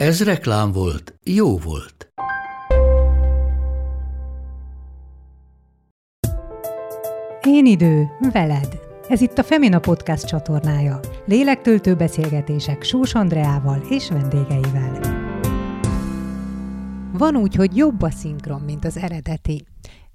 Ez reklám volt, jó volt. Én idő, veled. Ez itt a Femina Podcast csatornája. Lélektöltő beszélgetések Sós Andreával és vendégeivel. Van úgy, hogy jobb a szinkron, mint az eredeti.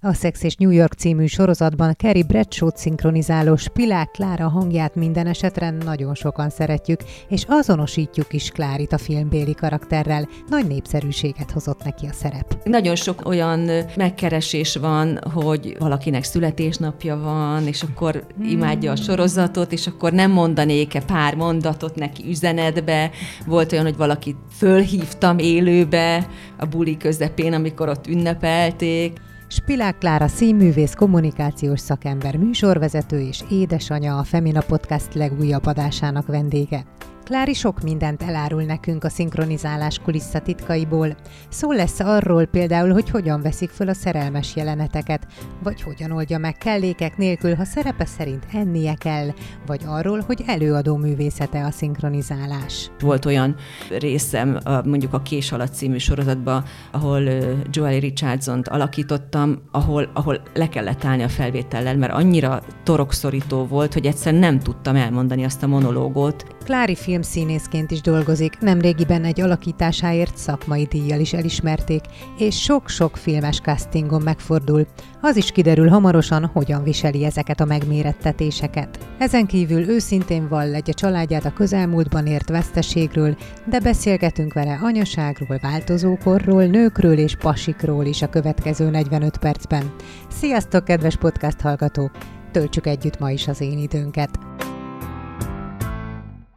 A Sex és New York című sorozatban Kerry Bradshaw szinkronizáló Spilák Klára hangját minden esetre nagyon sokan szeretjük, és azonosítjuk is Klárit a filmbéli karakterrel. Nagy népszerűséget hozott neki a szerep. Nagyon sok olyan megkeresés van, hogy valakinek születésnapja van, és akkor imádja a sorozatot, és akkor nem mondanék-e pár mondatot neki üzenetbe. Volt olyan, hogy valakit fölhívtam élőbe a buli közepén, amikor ott ünnepelték. Spilák Klára színművész, kommunikációs szakember, műsorvezető és édesanyja a Femina Podcast legújabb adásának vendége. Klári sok mindent elárul nekünk a szinkronizálás kulisszatitkaiból. Szó lesz arról például, hogy hogyan veszik föl a szerelmes jeleneteket, vagy hogyan oldja meg kellékek nélkül, ha szerepe szerint ennie kell, vagy arról, hogy előadó művészete a szinkronizálás. Volt olyan részem mondjuk a Kés alatt című sorozatban, ahol uh, Joel Richardson-t alakítottam, ahol, ahol le kellett állni a felvétellel, mert annyira torokszorító volt, hogy egyszerűen nem tudtam elmondani azt a monológot. Klári filmszínészként is dolgozik, nemrégiben egy alakításáért szakmai díjjal is elismerték, és sok-sok filmes castingon megfordul. Az is kiderül hamarosan, hogyan viseli ezeket a megmérettetéseket. Ezen kívül őszintén vall egy a családját a közelmúltban ért veszteségről, de beszélgetünk vele anyaságról, változókorról, nőkről és pasikról is a következő 45 percben. Sziasztok, kedves podcast hallgatók! Töltsük együtt ma is az én időnket!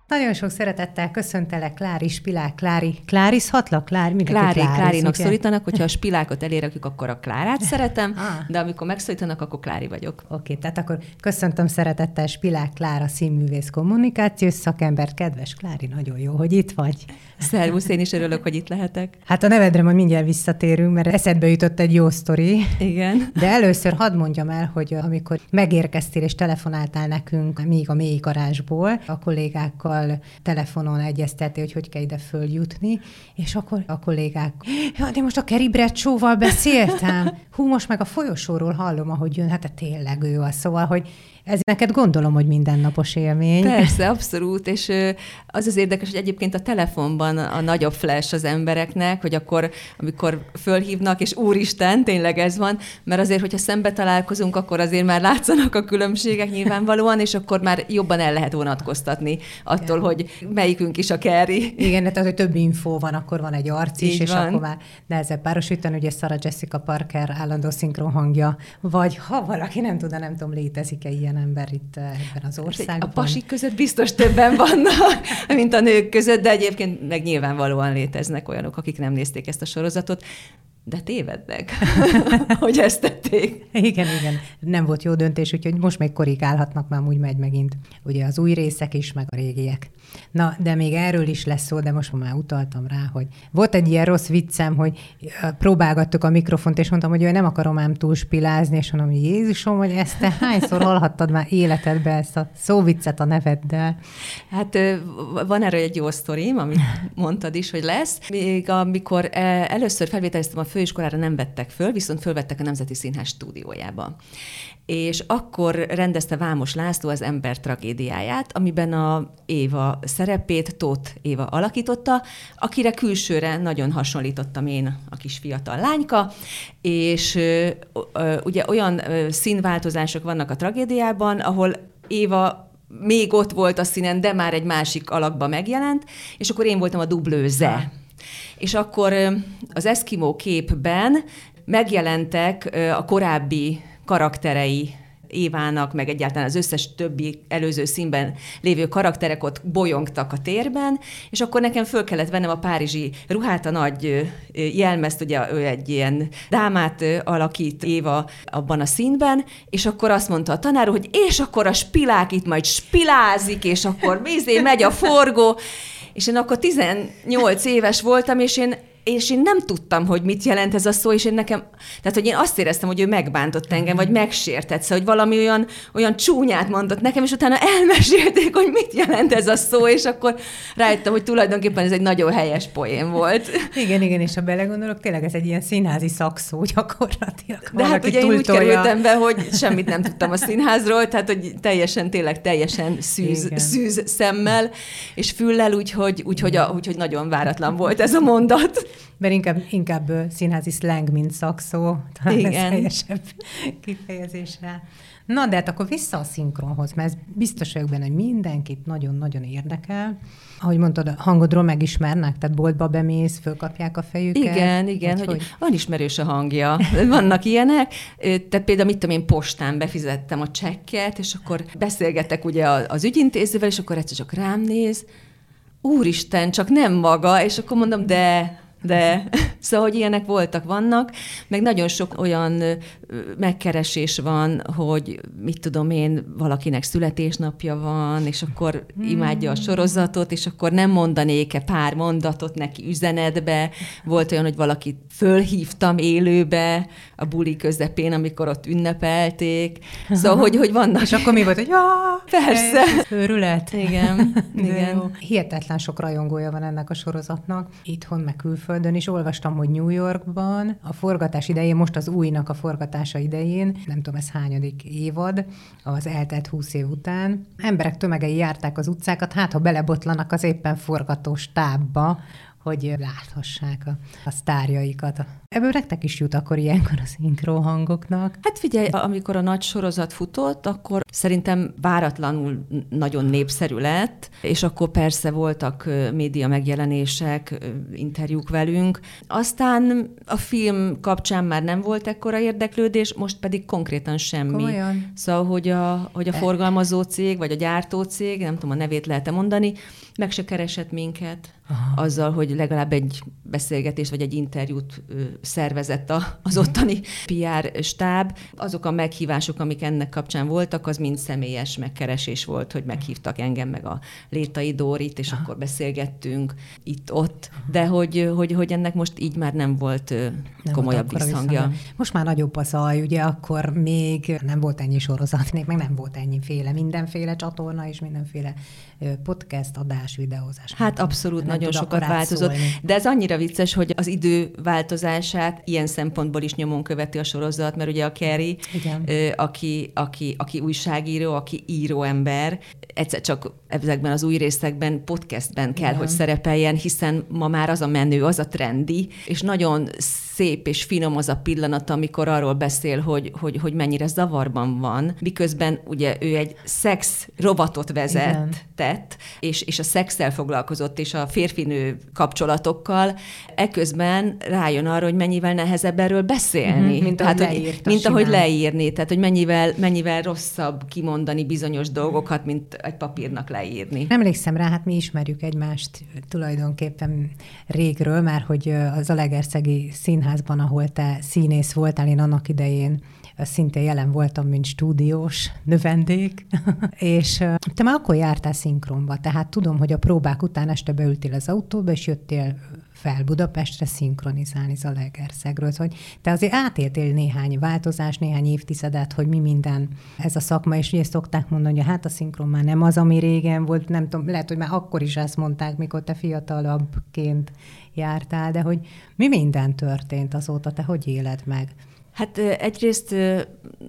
Nagyon sok szeretettel köszöntelek, Klári, Spilák, Klári. Klárizhatlak? Klár, mindenki Klári, Kláriz, Klárinak ugye? szorítanak, hogyha a spilákot elérekjük, akkor a Klárát szeretem, Ah. de amikor megszólítanak, akkor Klári vagyok. Oké, tehát akkor köszöntöm szeretettel Spilák Klára, színművész kommunikációs szakembert. Kedves Klári, nagyon jó, hogy itt vagy. Szervusz, én is örülök, hogy itt lehetek. Hát a nevedre majd mindjárt visszatérünk, mert eszedbe jutott egy jó sztori. Igen. De először hadd mondjam el, hogy amikor megérkeztél és telefonáltál nekünk még a mély garázsból, a kollégákkal telefonon egyeztettél, hogy hogy kell ide följutni, és akkor a kollégák, ja, de most a Kerry Bradshaw-val beszéltem. Hú, most meg a folyosóról hallom, ahogy jön, hát tényleg ő az. Szóval, hogy ez neked gondolom, hogy mindennapos élmény. Persze, abszolút, és az az érdekes, hogy egyébként a telefonban a nagyobb flash az embereknek, hogy akkor, amikor fölhívnak, és úristen, tényleg ez van, mert azért, hogyha szembe találkozunk, akkor azért már látszanak a különbségek nyilvánvalóan, és akkor már jobban el lehet vonatkoztatni attól, Igen. hogy melyikünk is a Kerry. Igen, tehát az, hogy több infó van, akkor van egy arc is, Így és van. akkor már nehezebb párosítani, ugye Sarah Jessica Parker állandó szinkron hangja, vagy ha valaki nem tudna, nem tudom, létezik-e ilyen ember itt eh, ebben az A országban. pasik között biztos többen vannak, mint a nők között, de egyébként meg nyilvánvalóan léteznek olyanok, akik nem nézték ezt a sorozatot, de tévednek, hogy ezt tették. Igen, igen. Nem volt jó döntés, úgyhogy most még korrigálhatnak, már úgy megy megint. Ugye az új részek is, meg a régiek. Na, de még erről is lesz szó, de most már utaltam rá, hogy volt egy ilyen rossz viccem, hogy próbálgattuk a mikrofont, és mondtam, hogy ő nem akarom ám túl spilázni, és mondom, hogy Jézusom, hogy ezt te hányszor hallhattad már életedbe ezt a szóviccet a neveddel? Hát van erről egy jó sztorim, amit mondtad is, hogy lesz. Még amikor eh, először felvételeztem a főiskolára, nem vettek föl, viszont fölvettek a Nemzeti Színház stúdiójába. És akkor rendezte Vámos László az ember tragédiáját, amiben a Éva szerepét Tóth Éva alakította, akire külsőre nagyon hasonlítottam én, a kis fiatal lányka, és ö, ö, ugye olyan ö, színváltozások vannak a tragédiában, ahol Éva még ott volt a színen, de már egy másik alakba megjelent, és akkor én voltam a dublőze. És akkor az Eskimo képben megjelentek a korábbi karakterei Évának, meg egyáltalán az összes többi előző színben lévő karakterek ott bolyongtak a térben, és akkor nekem föl kellett vennem a párizsi ruhát, a nagy jelmezt, ugye ő egy ilyen dámát alakít Éva abban a színben, és akkor azt mondta a tanár, hogy és akkor a spilák itt majd spilázik, és akkor vízé megy a forgó, és én akkor 18 éves voltam, és én és én nem tudtam, hogy mit jelent ez a szó, és én nekem, tehát, hogy én azt éreztem, hogy ő megbántott engem, vagy megsértett, szóval, hogy valami olyan, olyan csúnyát mondott nekem, és utána elmesélték, hogy mit jelent ez a szó, és akkor rájöttem, hogy tulajdonképpen ez egy nagyon helyes poén volt. Igen, igen, és ha belegondolok, tényleg ez egy ilyen színházi szakszó gyakorlatilag. De hát ugye én úgy kerültem be, hogy semmit nem tudtam a színházról, tehát hogy teljesen, tényleg teljesen szűz, szűz szemmel és füllel, úgyhogy, úgyhogy, a, úgyhogy nagyon váratlan volt ez a mondat. Mert inkább, inkább színházi slang, mint szakszó, talán Igen. ez helyesebb kifejezésre. Na, de hát akkor vissza a szinkronhoz, mert ez biztos vagyok benne, hogy mindenkit nagyon-nagyon érdekel. Ahogy mondtad, a hangodról megismernek, tehát boltba bemész, fölkapják a fejüket. Igen, igen, hogy, hogy van ismerős a hangja. Vannak ilyenek. Tehát például, mit tudom én, postán befizettem a csekket, és akkor beszélgetek ugye az ügyintézővel, és akkor egyszer csak rám néz, úristen, csak nem maga, és akkor mondom, de de szóval, hogy ilyenek voltak, vannak, meg nagyon sok olyan megkeresés van, hogy mit tudom én, valakinek születésnapja van, és akkor imádja a hmm. sorozatot, és akkor nem mondanék-e pár mondatot neki üzenetbe. Volt olyan, hogy valakit fölhívtam élőbe a buli közepén, amikor ott ünnepelték. Szóval, hogy, hogy vannak. És akkor mi volt, hogy persze. Őrület. Igen, igen. Hihetetlen sok rajongója van ennek a sorozatnak, itthon, meg külföldön is. Olvastam, hogy New Yorkban a forgatás idején, most az újnak a forgatása idején, nem tudom, ez hányadik évad, az eltelt húsz év után, emberek tömegei járták az utcákat, hát ha belebotlanak az éppen forgatós tábba, hogy láthassák a, a sztárjaikat. Ebből nektek is jut akkor ilyenkor a szinkro hangoknak? Hát figyelj, amikor a nagy sorozat futott, akkor szerintem váratlanul nagyon népszerű lett, és akkor persze voltak média megjelenések, interjúk velünk. Aztán a film kapcsán már nem volt ekkora érdeklődés, most pedig konkrétan semmi. Komolyan? Szóval, hogy a, hogy a forgalmazó cég, vagy a gyártó cég, nem tudom, a nevét lehet-e mondani, meg se keresett minket Aha. azzal, hogy legalább egy beszélgetést vagy egy interjút szervezett a, az ottani PR stáb. Azok a meghívások, amik ennek kapcsán voltak, az mind személyes megkeresés volt, hogy meghívtak engem meg a Létai Dórit, és akkor beszélgettünk itt-ott, de hogy, hogy, hogy ennek most így már nem volt nem komolyabb volt visszhangja. Most már nagyobb a zaj, ugye akkor még nem volt ennyi sorozat, még meg nem volt ennyiféle, mindenféle csatorna és mindenféle podcast adás, videózás. Hát abszolút, nagyon sokat változott. Szólni. De ez annyira vicces, hogy az idő változását ilyen szempontból is nyomon követi a sorozat, mert ugye a Kerry, Igen. aki, aki, aki újságíró, aki író ember, egyszer csak ezekben az új részekben podcastben kell, Igen. hogy szerepeljen, hiszen ma már az a menő, az a trendi, és nagyon szép és finom az a pillanat, amikor arról beszél, hogy, hogy, hogy mennyire zavarban van, miközben ugye ő egy szex rovatot vezetett, és, és a szexel foglalkozott, és a férfinő kapcsolatokkal, eközben rájön arra, hogy mennyivel nehezebb erről beszélni. Mm-hmm, mint ahogy, hogy, mint ahogy leírni, tehát hogy mennyivel, mennyivel rosszabb kimondani bizonyos dolgokat, mint egy papírnak leírni. Emlékszem rá, hát mi ismerjük egymást tulajdonképpen régről, már hogy az Alegerszegi Színházban, ahol te színész voltál, én annak idején szintén jelen voltam, mint stúdiós növendék, és te már akkor jártál szinkronba, tehát tudom, hogy a próbák után este beültél az autóba, és jöttél fel Budapestre szinkronizálni Zalaegerszegről, hogy te azért átéltél néhány változás, néhány évtizedet, hogy mi minden ez a szakma, és ugye szokták mondani, hogy hát a szinkron már nem az, ami régen volt, nem tudom, lehet, hogy már akkor is ezt mondták, mikor te fiatalabbként jártál, de hogy mi minden történt azóta, te hogy éled meg? Hát egyrészt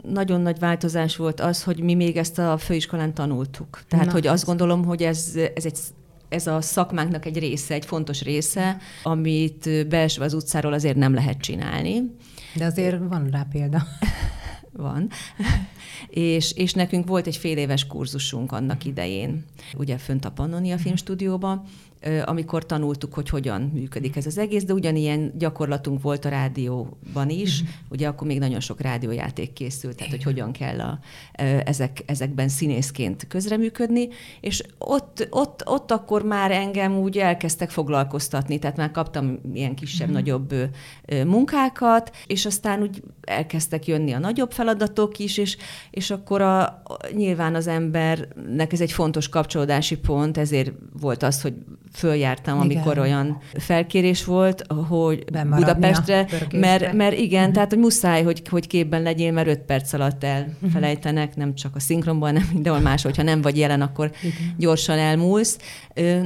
nagyon nagy változás volt az, hogy mi még ezt a főiskolán tanultuk. Tehát, Na, hogy azt gondolom, hogy ez, ez egy ez a szakmánknak egy része, egy fontos része, amit belső az utcáról azért nem lehet csinálni. De azért van rá példa. van. és, és nekünk volt egy fél éves kurzusunk annak idején, ugye fönt a Pannonia Filmstúdióban, amikor tanultuk, hogy hogyan működik ez az egész, de ugyanilyen gyakorlatunk volt a rádióban is, uh-huh. ugye akkor még nagyon sok rádiójáték készült, tehát hogy hogyan kell a, ezek, ezekben színészként közreműködni, és ott, ott, ott akkor már engem úgy elkezdtek foglalkoztatni, tehát már kaptam ilyen kisebb-nagyobb uh-huh. munkákat, és aztán úgy elkezdtek jönni a nagyobb feladatok is, és, és akkor a, nyilván az embernek ez egy fontos kapcsolódási pont, ezért volt az, hogy följártam, igen. amikor olyan felkérés volt, hogy Budapestre, mert, mert igen, uh-huh. tehát hogy muszáj, hogy, hogy képben legyél, mert öt perc alatt elfelejtenek, nem csak a szinkronban, nem mindenhol más, hogyha nem vagy jelen, akkor igen. gyorsan elmúlsz.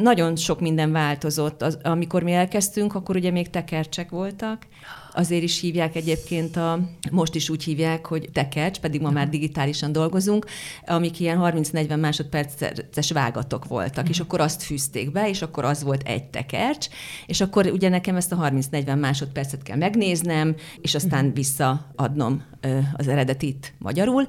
Nagyon sok minden változott. Az, amikor mi elkezdtünk, akkor ugye még tekercsek voltak, Azért is hívják egyébként a, most is úgy hívják, hogy tekercs, pedig ma már digitálisan dolgozunk, amik ilyen 30-40 másodperces vágatok voltak, és akkor azt fűzték be, és akkor az volt egy tekercs, és akkor ugye nekem ezt a 30-40 másodpercet kell megnéznem, és aztán visszaadnom az eredetit magyarul.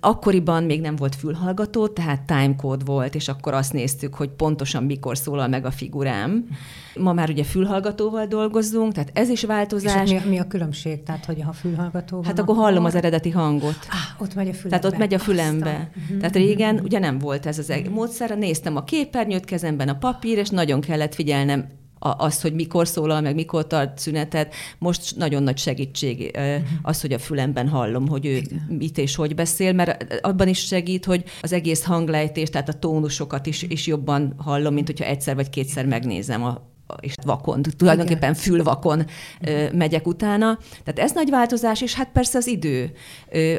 Akkoriban még nem volt fülhallgató, tehát timecode volt, és akkor azt néztük, hogy pontosan mikor szólal meg a figurám. Ma már ugye fülhallgatóval dolgozunk, tehát ez is változás. És mi, mi a különbség? Tehát, hogy ha fülhallgató van, Hát akkor hallom az eredeti hangot. Ah, ott megy a fülembe. Tehát ott megy a fülembe. Uh-huh. Tehát régen ugye nem volt ez az uh-huh. módszer, néztem a képernyőt, kezemben a papír, és nagyon kellett figyelnem az, hogy mikor szólal, meg mikor tart szünetet, most nagyon nagy segítség uh-huh. az, hogy a fülemben hallom, hogy ő Igen. mit és hogy beszél, mert abban is segít, hogy az egész hanglejtés, tehát a tónusokat is, is jobban hallom, mint hogyha egyszer vagy kétszer megnézem a, és vakon, tulajdonképpen fülvakon megyek utána. Tehát ez nagy változás, és hát persze az idő,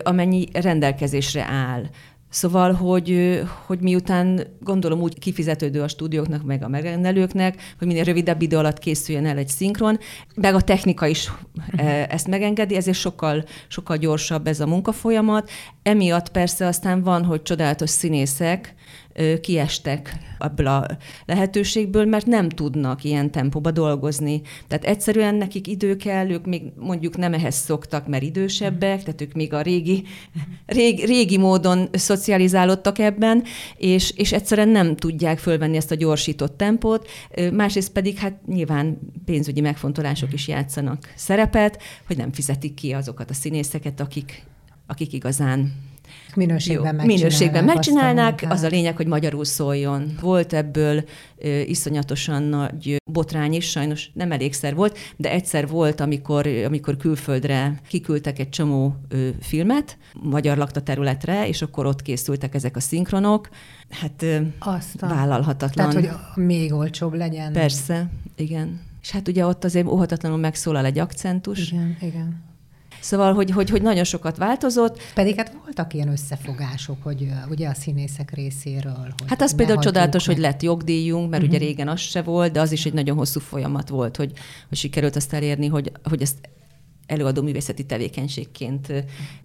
amennyi rendelkezésre áll. Szóval, hogy, hogy miután gondolom úgy kifizetődő a stúdióknak, meg a megrendelőknek, hogy minél rövidebb idő alatt készüljen el egy szinkron, meg a technika is ezt megengedi, ezért sokkal, sokkal gyorsabb ez a munkafolyamat. Emiatt persze aztán van, hogy csodálatos színészek, kiestek ebből a lehetőségből, mert nem tudnak ilyen tempóba dolgozni. Tehát egyszerűen nekik idő kell, ők még mondjuk nem ehhez szoktak, mert idősebbek, tehát ők még a régi, régi, régi módon szocializálódtak ebben, és, és egyszerűen nem tudják fölvenni ezt a gyorsított tempót. Másrészt pedig hát nyilván pénzügyi megfontolások is játszanak szerepet, hogy nem fizetik ki azokat a színészeket, akik, akik igazán minőségben Jó, minőségben megcsinálnák, az a lényeg, hogy magyarul szóljon. Volt ebből ö, iszonyatosan nagy botrány is, sajnos nem elégszer volt, de egyszer volt, amikor, amikor külföldre kiküldtek egy csomó ö, filmet, magyar lakta területre, és akkor ott készültek ezek a szinkronok. Hát ö, Aztán. vállalhatatlan. Tehát, hogy még olcsóbb legyen. Persze, igen. És hát ugye ott azért óhatatlanul megszólal egy akcentus. Igen, igen. Szóval, hogy, hogy, hogy nagyon sokat változott. Pedig hát voltak ilyen összefogások, hogy ugye a színészek részéről. Hogy hát az például csodálatos, meg. hogy lett jogdíjunk, mert uh-huh. ugye régen az se volt, de az is egy nagyon hosszú folyamat volt, hogy, hogy sikerült azt elérni, hogy, hogy ezt előadó művészeti tevékenységként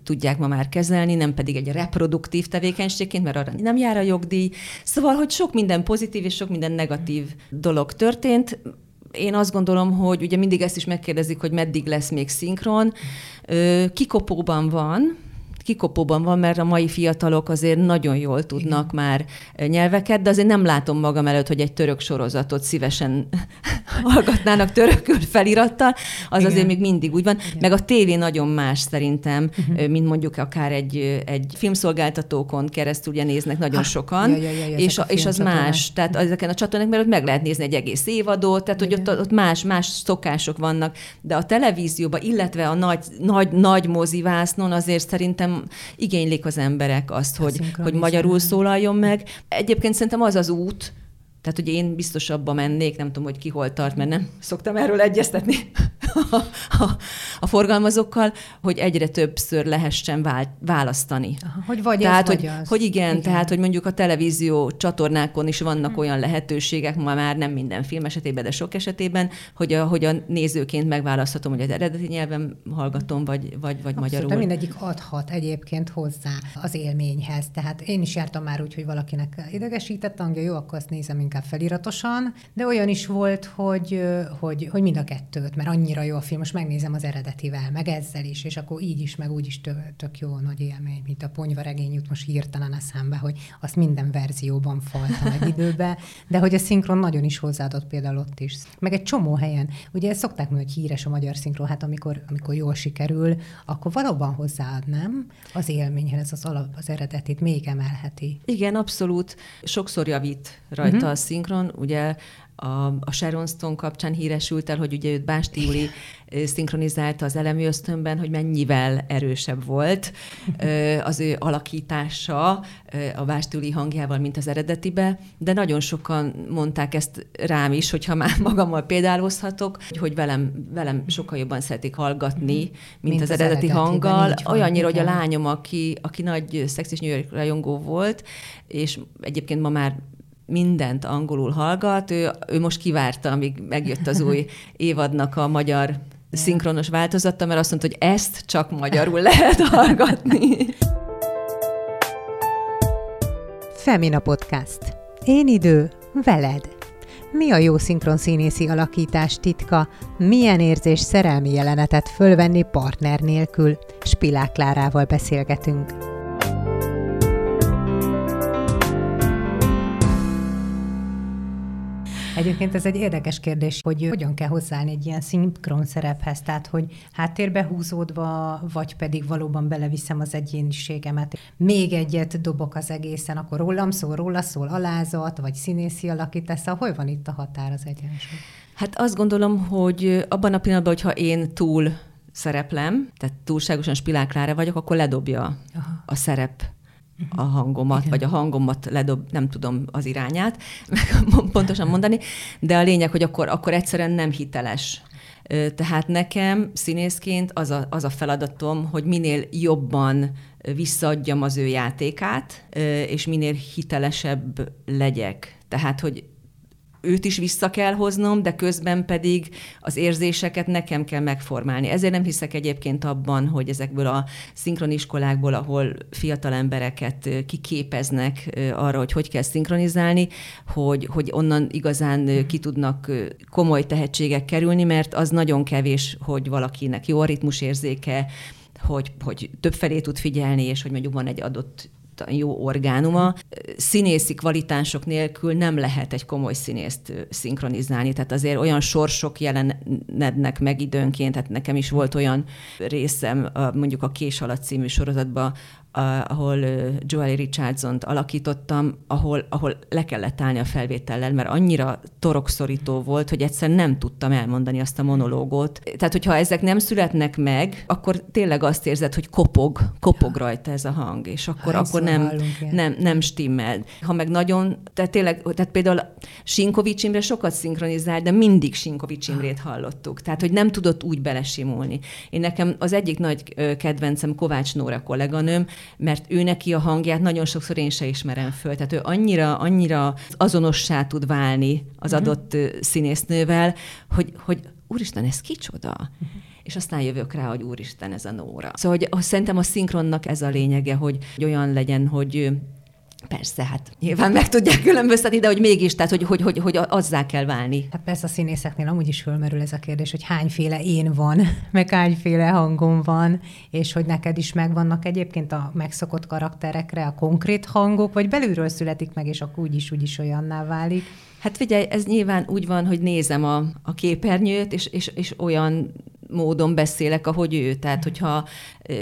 tudják ma már kezelni, nem pedig egy reproduktív tevékenységként, mert arra nem jár a jogdíj. Szóval, hogy sok minden pozitív és sok minden negatív dolog történt én azt gondolom, hogy ugye mindig ezt is megkérdezik, hogy meddig lesz még szinkron. Kikopóban van, kikopóban van, mert a mai fiatalok azért nagyon jól tudnak Igen. már nyelveket, de azért nem látom magam előtt, hogy egy török sorozatot szívesen hallgatnának törökül felirattal, az Igen. azért még mindig úgy van. Igen. Meg a tévé nagyon más szerintem, uh-huh. mint mondjuk akár egy, egy filmszolgáltatókon keresztül ugye néznek nagyon ha, sokan, ja, ja, ja, és, a, és az más. Tehát ezeken a csatornák, mert ott meg lehet nézni egy egész évadot, tehát Igen. hogy ott, ott más, más szokások vannak, de a televízióban, illetve a nagy, nagy, nagy mozivásznon azért szerintem igénylik az emberek azt, hogy, hogy magyarul szólaljon meg. Egyébként szerintem az az út, tehát, hogy én biztosabban mennék, nem tudom, hogy ki hol tart, mert nem szoktam erről egyeztetni a, a, a forgalmazókkal, hogy egyre többször lehessen vál, választani. Aha, hogy vagy tehát, ez, hogy, vagy az. hogy igen, igen, tehát, hogy mondjuk a televízió csatornákon is vannak hmm. olyan lehetőségek, ma már nem minden film esetében, de sok esetében, hogy a, hogy a nézőként megválaszthatom, hogy az eredeti nyelven hallgatom, vagy, vagy, vagy Abszolút, magyarul. De mindegyik adhat egyébként hozzá az élményhez. Tehát én is jártam már úgy, hogy valakinek idegesített hangja, jó, akkor azt nézem inkább feliratosan, de olyan is volt, hogy, hogy, hogy mind a kettőt, mert annyira jó a film, most megnézem az eredetivel, meg ezzel is, és akkor így is, meg úgy is tök, tök jó nagy élmény, mint a ponyva regény jut most hirtelen eszembe, hogy azt minden verzióban faltam egy időbe, de hogy a szinkron nagyon is hozzáadott például ott is. Meg egy csomó helyen, ugye szokták mondani, hogy híres a magyar szinkron, hát amikor, amikor jól sikerül, akkor valóban hozzáad, nem? Az élményhez az alap, az eredetit még emelheti. Igen, abszolút. Sokszor javít rajta uh-huh. a szinkron. Ugye a, a Sharon Stone kapcsán híresült el, hogy ugye őt Básti Júli szinkronizálta az elemi ösztönben, hogy mennyivel erősebb volt az ő alakítása a Básti Júli hangjával, mint az eredetibe, de nagyon sokan mondták ezt rám is, hogyha már magammal példálozhatok, hogy velem, velem sokkal jobban szeretik hallgatni, mint, mint az, az eredeti hanggal. Olyannyira, hogy a lányom, aki, aki nagy szexis New York rajongó volt, és egyébként ma már mindent angolul hallgat, ő, ő most kivárta, amíg megjött az új évadnak a magyar szinkronos változata, mert azt mondta, hogy ezt csak magyarul lehet hallgatni. Femina Podcast. Én idő, veled. Mi a jó szinkron színészi alakítás titka? Milyen érzés szerelmi jelenetet fölvenni partner nélkül? Spilák Klárával beszélgetünk. Egyébként ez egy érdekes kérdés, hogy hogyan kell hozzáállni egy ilyen szinkron szerephez, tehát hogy háttérbe húzódva, vagy pedig valóban beleviszem az egyéniségemet. Még egyet dobok az egészen, akkor rólam szól, róla szól alázat, vagy színészi alakítás, szóval hol van itt a határ az egyensúly? Hát azt gondolom, hogy abban a pillanatban, hogyha én túl szereplem, tehát túlságosan spiláklára vagyok, akkor ledobja Aha. a szerep a hangomat, Igen. vagy a hangomat ledob, nem tudom az irányát pontosan mondani, de a lényeg, hogy akkor, akkor egyszerűen nem hiteles. Tehát nekem színészként az a, az a feladatom, hogy minél jobban visszaadjam az ő játékát, és minél hitelesebb legyek. Tehát, hogy őt is vissza kell hoznom, de közben pedig az érzéseket nekem kell megformálni. Ezért nem hiszek egyébként abban, hogy ezekből a szinkroniskolákból, ahol fiatal embereket kiképeznek arra, hogy hogy kell szinkronizálni, hogy, hogy onnan igazán ki tudnak komoly tehetségek kerülni, mert az nagyon kevés, hogy valakinek jó a ritmusérzéke, hogy, hogy több felé tud figyelni, és hogy mondjuk van egy adott jó orgánuma. Színészi kvalitások nélkül nem lehet egy komoly színészt szinkronizálni, tehát azért olyan sorsok jelenednek meg időnként, tehát nekem is volt olyan részem mondjuk a Kés alatt című sorozatban, ahol Joel Richardson-t alakítottam, ahol, ahol le kellett állni a felvétellel, mert annyira torokszorító volt, hogy egyszer nem tudtam elmondani azt a monológot. Tehát, hogyha ezek nem születnek meg, akkor tényleg azt érzed, hogy kopog, kopog rajta ez a hang, és akkor, akkor nem, nem, nem stimmel. Ha meg nagyon, tehát tényleg, tehát például Sinkovics Imre sokat szinkronizál, de mindig Sinkovics Imrét hallottuk. Tehát, hogy nem tudott úgy belesimulni. Én nekem az egyik nagy kedvencem Kovács Nóra kolléganőm, mert ő neki a hangját nagyon sokszor én se ismerem föl. Tehát ő annyira, annyira azonossá tud válni az uh-huh. adott színésznővel, hogy, hogy úristen, ez kicsoda? Uh-huh és aztán jövök rá, hogy úristen, ez a Nóra. Szóval hogy, szerintem a szinkronnak ez a lényege, hogy olyan legyen, hogy Persze, hát nyilván meg tudják különböztetni, de hogy mégis, tehát hogy, hogy, hogy, hogy azzá kell válni. Hát persze a színészeknél amúgy is fölmerül ez a kérdés, hogy hányféle én van, meg hányféle hangom van, és hogy neked is megvannak egyébként a megszokott karakterekre a konkrét hangok, vagy belülről születik meg, és akkor úgyis, úgyis olyanná válik. Hát figyelj, ez nyilván úgy van, hogy nézem a, a képernyőt, és, és, és olyan módon beszélek, ahogy ő. Tehát, hogyha,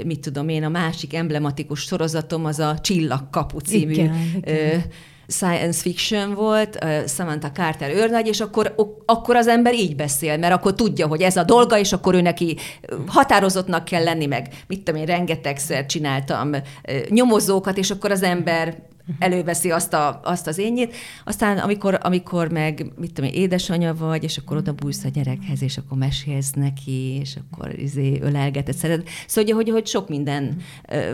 mit tudom én, a másik emblematikus sorozatom az a Csillagkapu című igen, igen science fiction volt, Samantha Carter őrnagy, és akkor, akkor az ember így beszél, mert akkor tudja, hogy ez a dolga, és akkor ő neki határozottnak kell lenni, meg mit tudom én, rengetegszer csináltam nyomozókat, és akkor az ember előveszi azt, a, azt az énjét. Aztán amikor, amikor meg, mit tudom én, édesanyja vagy, és akkor oda bújsz a gyerekhez, és akkor mesélsz neki, és akkor izé, ölelgeted, szeret. Szóval, hogy, hogy sok minden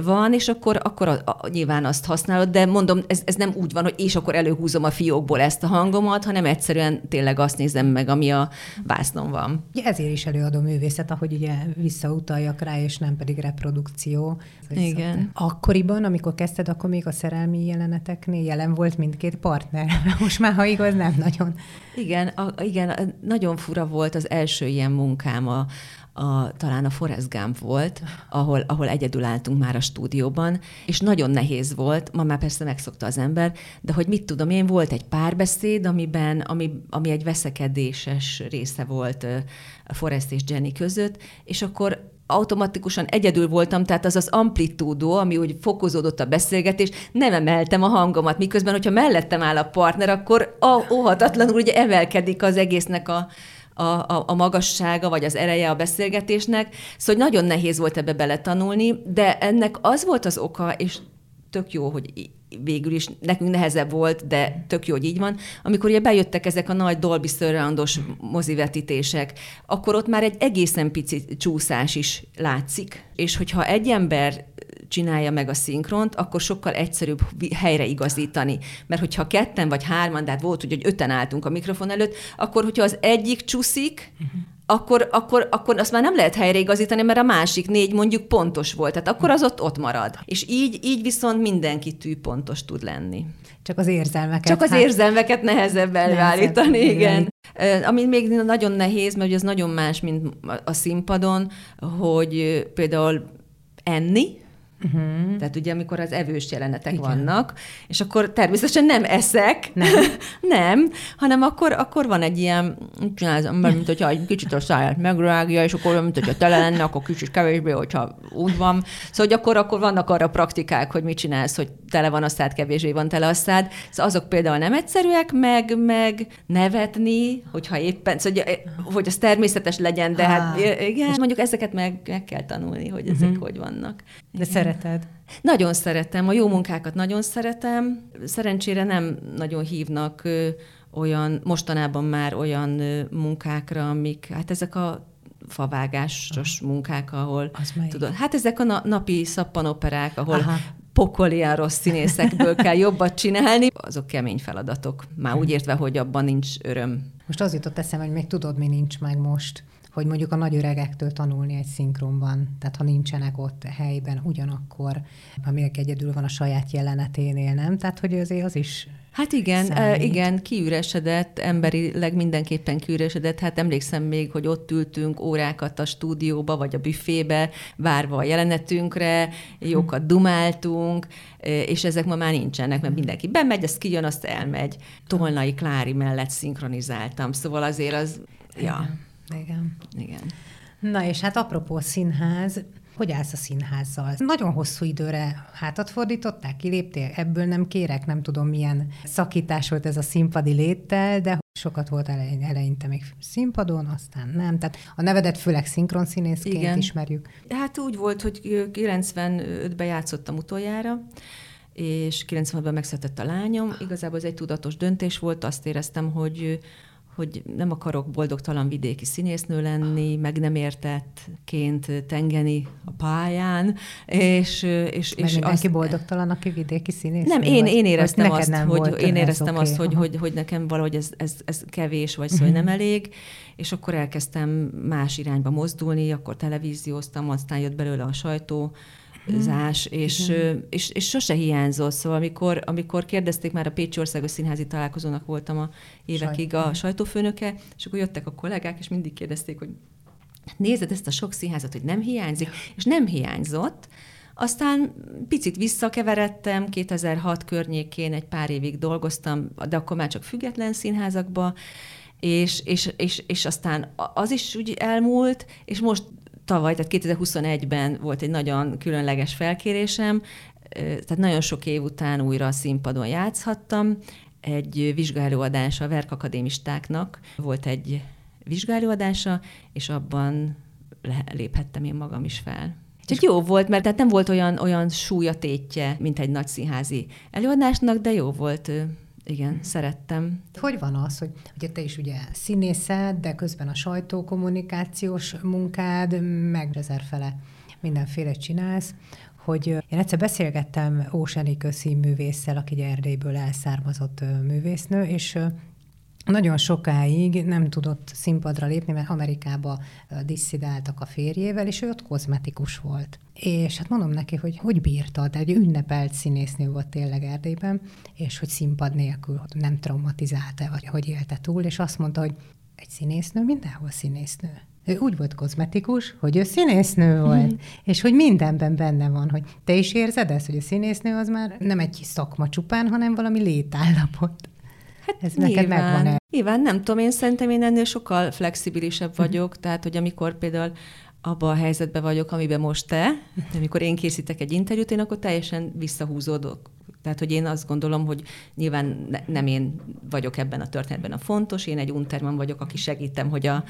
van, és akkor, akkor a, a, nyilván azt használod, de mondom, ez, ez nem úgy van, hogy és akkor előhúzom a fiókból ezt a hangomat, hanem egyszerűen tényleg azt nézem meg, ami a vásznon van. Ja, ezért is előadom művészet, ahogy ugye visszautaljak rá, és nem pedig reprodukció. Igen. Akkoriban, amikor kezdted, akkor még a szerelmi jelen jeleneteknél jelen volt mindkét partner. Most már, ha igaz, nem nagyon. Igen, a, igen, nagyon fura volt az első ilyen munkám a, a, talán a Forrest Gump volt, ahol, ahol egyedül álltunk már a stúdióban, és nagyon nehéz volt, ma már persze megszokta az ember, de hogy mit tudom én, volt egy párbeszéd, amiben, ami, ami egy veszekedéses része volt a Forrest és Jenny között, és akkor automatikusan egyedül voltam, tehát az az amplitúdó, ami úgy fokozódott a beszélgetés, nem emeltem a hangomat, miközben, hogyha mellettem áll a partner, akkor óhatatlanul ugye emelkedik az egésznek a, a, a, a magassága, vagy az ereje a beszélgetésnek. Szóval nagyon nehéz volt ebbe beletanulni, de ennek az volt az oka, és tök jó, hogy végül is nekünk nehezebb volt, de tök jó, hogy így van. Amikor ugye bejöttek ezek a nagy Dolby Surroundos mozivetítések, akkor ott már egy egészen pici csúszás is látszik. És hogyha egy ember csinálja meg a szinkront, akkor sokkal egyszerűbb helyre igazítani. Mert hogyha ketten vagy hárman, de hát volt, hogy öten álltunk a mikrofon előtt, akkor hogyha az egyik csúszik, uh-huh akkor, akkor, akkor azt már nem lehet helyreigazítani, mert a másik négy mondjuk pontos volt, tehát akkor az ott ott marad. És így, így viszont mindenki tűpontos tud lenni. Csak az érzelmeket. Csak az hát... érzelmeket nehezebb elvállítani, igen. igen. Ami még nagyon nehéz, mert ugye ez nagyon más, mint a színpadon, hogy például enni, Uh-huh. Tehát ugye, amikor az evős jelenetek Igen. vannak, és akkor természetesen nem eszek, nem, nem hanem akkor, akkor van egy ilyen, csinál az ember, mint hogyha egy kicsit a száját megrágja, és akkor mint hogyha tele lenne, akkor kicsit kevésbé, hogyha úgy van. Szóval hogy akkor, akkor vannak arra praktikák, hogy mit csinálsz, hogy tele van a szád, kevésbé van tele a szád. Szóval azok például nem egyszerűek, meg, meg nevetni, hogyha éppen, szóval, hogy, hogy az természetes legyen, de hát ah. hát igen, és mondjuk ezeket meg, meg kell tanulni, hogy ezek uh-huh. hogy vannak. De szeret szereted? Nagyon szeretem, a jó munkákat nagyon szeretem. Szerencsére nem nagyon hívnak olyan, mostanában már olyan munkákra, amik, hát ezek a favágásos munkák, ahol tudod, hát ezek a napi szappanoperák, ahol Aha pokolian rossz színészekből kell jobbat csinálni, azok kemény feladatok. Már úgy értve, hogy abban nincs öröm. Most az jutott eszembe, hogy még tudod, mi nincs meg most hogy mondjuk a nagy öregektől tanulni egy szinkronban, tehát ha nincsenek ott helyben ugyanakkor, ha még egyedül van a saját jeleneténél, nem? Tehát, hogy azért az is Hát igen, számít. igen, kiüresedett, emberileg mindenképpen kiüresedett. Hát emlékszem még, hogy ott ültünk órákat a stúdióba, vagy a büfébe, várva a jelenetünkre, jókat dumáltunk, és ezek ma már nincsenek, mert mindenki bemegy, az kijön, azt elmegy. Tolnai Klári mellett szinkronizáltam, szóval azért az, ja. Igen. Igen. Na és hát apropó színház, hogy állsz a színházzal? Nagyon hosszú időre hátat fordították, kiléptél, ebből nem kérek, nem tudom milyen szakítás volt ez a színpadi léttel, de sokat volt eleinte még színpadon, aztán nem. Tehát a nevedet főleg szinkronszínészként Igen. ismerjük. Hát úgy volt, hogy 95-ben játszottam utoljára, és 96-ban megszületett a lányom. Igazából ez egy tudatos döntés volt, azt éreztem, hogy hogy nem akarok boldogtalan vidéki színésznő lenni, meg nem értettként tengeni a pályán, és, és, és mindenki azt, boldogtalan, aki vidéki színésznő Nem, én, én éreztem azt, nem hogy, én éreztem okay, azt hogy, hogy, hogy, nekem valahogy ez, ez, ez kevés, vagy szóval uh-huh. nem elég, és akkor elkezdtem más irányba mozdulni, akkor televízióztam, aztán jött belőle a sajtó, zás, és, és, és sose hiányzott. Szóval amikor, amikor kérdezték, már a Pécsi Országos Színházi Találkozónak voltam a évekig Sajt. a sajtófőnöke, és akkor jöttek a kollégák, és mindig kérdezték, hogy nézed ezt a sok színházat, hogy nem hiányzik, és nem hiányzott, aztán picit visszakeveredtem, 2006 környékén egy pár évig dolgoztam, de akkor már csak független színházakba, és, és, és, és aztán az is úgy elmúlt, és most tavaly, tehát 2021-ben volt egy nagyon különleges felkérésem, tehát nagyon sok év után újra a színpadon játszhattam. Egy vizsgálóadása a verkakadémistáknak volt egy vizsgálóadása, és abban léphettem én magam is fel. Csak jó volt, mert tehát nem volt olyan, olyan súlya mint egy nagy színházi előadásnak, de jó volt igen, szerettem. Hogy van az, hogy ugye te is ugye színészed, de közben a sajtókommunikációs munkád, meg ezerfele mindenféle csinálsz, hogy én egyszer beszélgettem Óseni Köszi művésszel, aki Erdélyből elszármazott művésznő, és nagyon sokáig nem tudott színpadra lépni, mert Amerikába disszidáltak a férjével, és ő ott kozmetikus volt. És hát mondom neki, hogy hogy bírta, de egy ünnepelt színésznő volt tényleg Erdélyben, és hogy színpad nélkül nem traumatizálta, vagy hogy élte túl, és azt mondta, hogy egy színésznő mindenhol színésznő. Ő úgy volt kozmetikus, hogy ő színésznő volt, mm. és hogy mindenben benne van, hogy te is érzed ezt, hogy a színésznő az már nem egy szakma csupán, hanem valami létállapot. Hát Ez nyilván, neked megvan -e? Nyilván, nem tudom, én szerintem én ennél sokkal flexibilisebb mhm. vagyok, uh-huh. tehát, hogy amikor például abban a helyzetben vagyok, amiben most te, amikor én készítek egy interjút, én akkor teljesen visszahúzódok tehát, hogy én azt gondolom, hogy nyilván ne, nem én vagyok ebben a történetben a fontos, én egy unterman vagyok, aki segítem, hogy, a,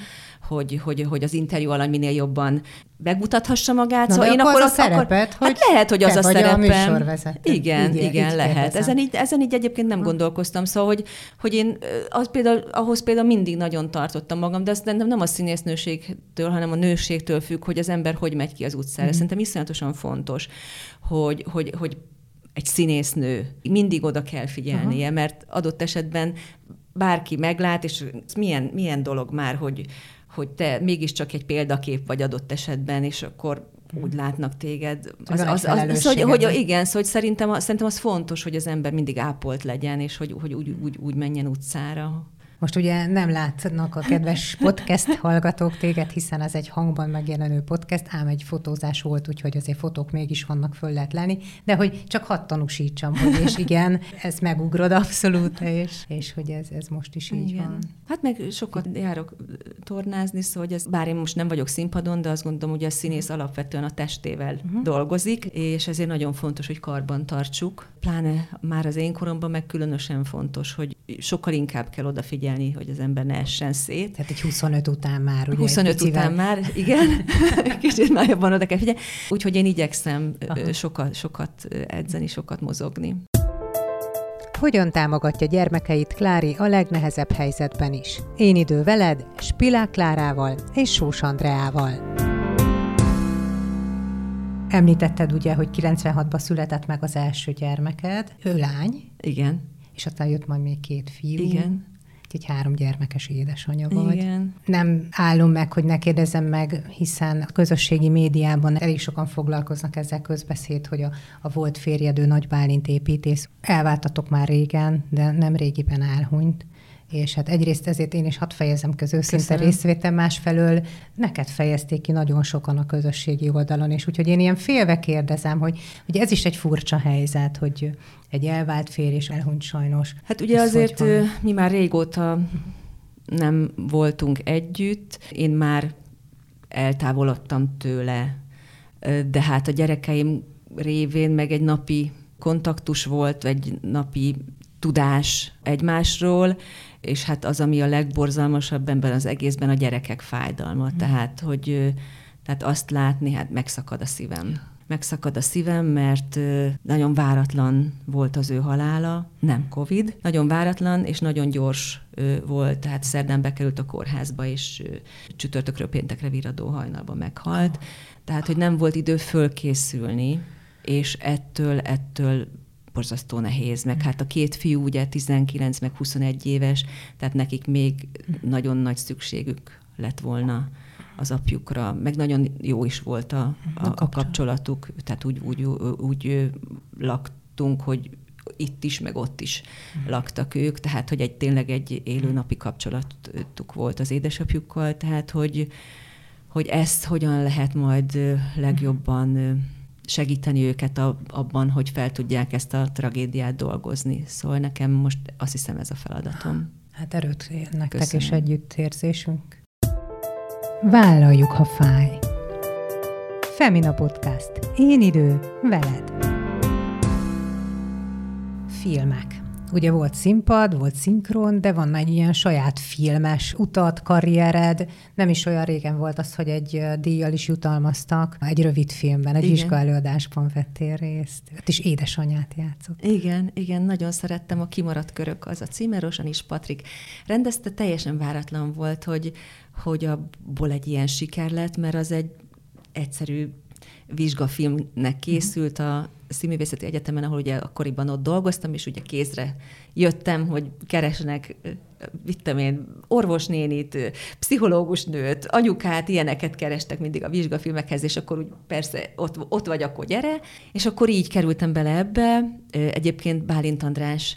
hogy, hogy, hogy az interjú alany minél jobban megmutathassa magát. Na, szóval én akkor az a szerepet, hát hogy hát lehet, hogy az a szerepem. A igen, igen, igen lehet. Ezen így, ezen így egyébként nem ha. gondolkoztam. Szóval, hogy, hogy én az például, ahhoz például mindig nagyon tartottam magam, de azt nem, nem a színésznőségtől, hanem a nőségtől függ, hogy az ember hogy megy ki az utcára. Mm. Szerintem iszonyatosan fontos, hogy, hogy, hogy egy színésznő mindig oda kell figyelnie, Aha. mert adott esetben bárki meglát, és milyen, milyen dolog már, hogy, hogy te mégiscsak egy példakép vagy adott esetben, és akkor úgy látnak téged. Az, az, az, az, hogy, hogy igen, szóval hogy szerintem, szerintem az fontos, hogy az ember mindig ápolt legyen, és hogy, hogy úgy, úgy, úgy menjen utcára. Most ugye nem látnak a kedves podcast hallgatók téged, hiszen ez egy hangban megjelenő podcast, ám egy fotózás volt, úgyhogy azért fotók mégis vannak, föl lehet lenni, de hogy csak hadd tanúsítsam, hogy és igen, ez megugrod abszolút, és, és hogy ez, ez most is így igen. van. Hát meg sokat járok tornázni, szóval hogy ez, bár én most nem vagyok színpadon, de azt gondolom, hogy a színész alapvetően a testével uh-huh. dolgozik, és ezért nagyon fontos, hogy karban tartsuk. Pláne már az én koromban meg különösen fontos, hogy sokkal inkább kell odafigyelni figyelni, hogy az ember ne essen szét. Tehát egy 25 után már, ugye? 25 után már, igen. Kicsit nagyobban oda kell figyelni. Úgyhogy én igyekszem sokat, sokat edzeni, sokat mozogni. Hogyan támogatja gyermekeit Klári a legnehezebb helyzetben is? Én idő veled, Spilák Klárával és Sós Andreával. Említetted ugye, hogy 96-ban született meg az első gyermeked, ő lány. Igen. És aztán jött majd még két fiú. Igen egy három gyermekes édesanyja vagy. Igen. Nem állom meg, hogy ne kérdezem meg, hiszen a közösségi médiában elég sokan foglalkoznak ezzel közbeszéd, hogy a, a volt férjedő Nagy Bálint építész. Elváltatok már régen, de nem régiben elhunyt és hát egyrészt ezért én is hadd fejezem közül szinte részvétem, másfelől. Neked fejezték ki nagyon sokan a közösségi oldalon, és úgyhogy én ilyen félve kérdezem, hogy, hogy ez is egy furcsa helyzet, hogy egy elvált férj és elhunyt sajnos. Hát ugye ez azért mi már régóta nem voltunk együtt, én már eltávolodtam tőle, de hát a gyerekeim révén meg egy napi kontaktus volt, egy napi tudás egymásról, és hát az, ami a legborzalmasabb ebben az egészben, a gyerekek fájdalma. Mm. Tehát, hogy tehát azt látni, hát megszakad a szívem. Megszakad a szívem, mert nagyon váratlan volt az ő halála, nem Covid, nagyon váratlan és nagyon gyors volt, tehát szerdán bekerült a kórházba, és csütörtökről péntekre viradó hajnalban meghalt. Tehát, hogy nem volt idő fölkészülni, és ettől, ettől borzasztó nehéz, meg hát a két fiú ugye 19 meg 21 éves, tehát nekik még nagyon nagy szükségük lett volna az apjukra, meg nagyon jó is volt a, a, a kapcsolatuk, tehát úgy, úgy, úgy laktunk, hogy itt is, meg ott is laktak ők, tehát hogy egy tényleg egy élő napi kapcsolatuk volt az édesapjukkal, tehát hogy, hogy ezt hogyan lehet majd legjobban segíteni őket a, abban, hogy fel tudják ezt a tragédiát dolgozni. Szóval nekem most azt hiszem ez a feladatom. Hát erőt nektek Köszönöm. és együttérzésünk. Vállaljuk, ha fáj. Femina Podcast. Én idő, veled. Filmek. Ugye volt színpad, volt szinkron, de van egy ilyen saját filmes utat, karriered. Nem is olyan régen volt az, hogy egy díjjal is jutalmaztak. Egy rövid filmben, egy vizsgaelőadásban vettél részt. Ott is édesanyát játszott. Igen, igen, nagyon szerettem a Kimaradt körök, az a címe, Rosan is Patrik rendezte, teljesen váratlan volt, hogy, hogy abból egy ilyen siker lett, mert az egy egyszerű vizsgafilmnek készült a Színművészeti Egyetemen, ahol ugye akkoriban ott dolgoztam, és ugye kézre jöttem, hogy keresnek vittem én orvosnénit, pszichológus nőt, anyukát, ilyeneket kerestek mindig a vizsgafilmekhez, és akkor úgy persze ott, ott vagy, akkor gyere. És akkor így kerültem bele ebbe. Egyébként Bálint András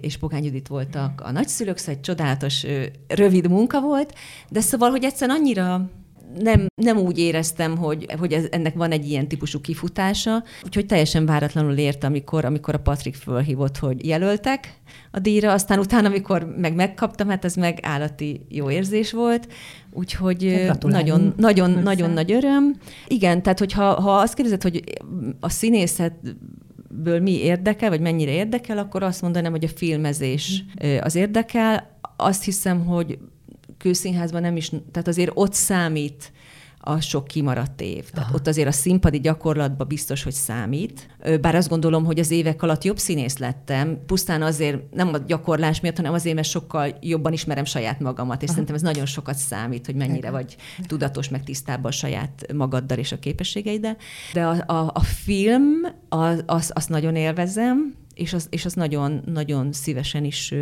és Pogány Judit voltak a nagyszülők, szóval egy csodálatos, rövid munka volt, de szóval, hogy egyszerűen annyira nem, nem úgy éreztem, hogy, hogy ez, ennek van egy ilyen típusú kifutása, úgyhogy teljesen váratlanul ért, amikor, amikor a Patrik fölhívott, hogy jelöltek a díjra, aztán utána, amikor meg megkaptam, hát ez meg állati jó érzés volt, úgyhogy nagyon, nagyon, nagyon nagy öröm. Igen, tehát hogyha ha azt kérdezed, hogy a színészet ből mi érdekel, vagy mennyire érdekel, akkor azt mondanám, hogy a filmezés az érdekel. Azt hiszem, hogy kőszínházban nem is, tehát azért ott számít a sok kimaradt év. Tehát Aha. ott azért a színpadi gyakorlatban biztos, hogy számít. Bár azt gondolom, hogy az évek alatt jobb színész lettem, pusztán azért, nem a gyakorlás miatt, hanem azért, mert sokkal jobban ismerem saját magamat, és Aha. szerintem ez nagyon sokat számít, hogy mennyire Igen. vagy tudatos, meg tisztában a saját magaddal és a képességeiddel. De a, a, a film, az, azt nagyon élvezem, és azt és az nagyon, nagyon szívesen is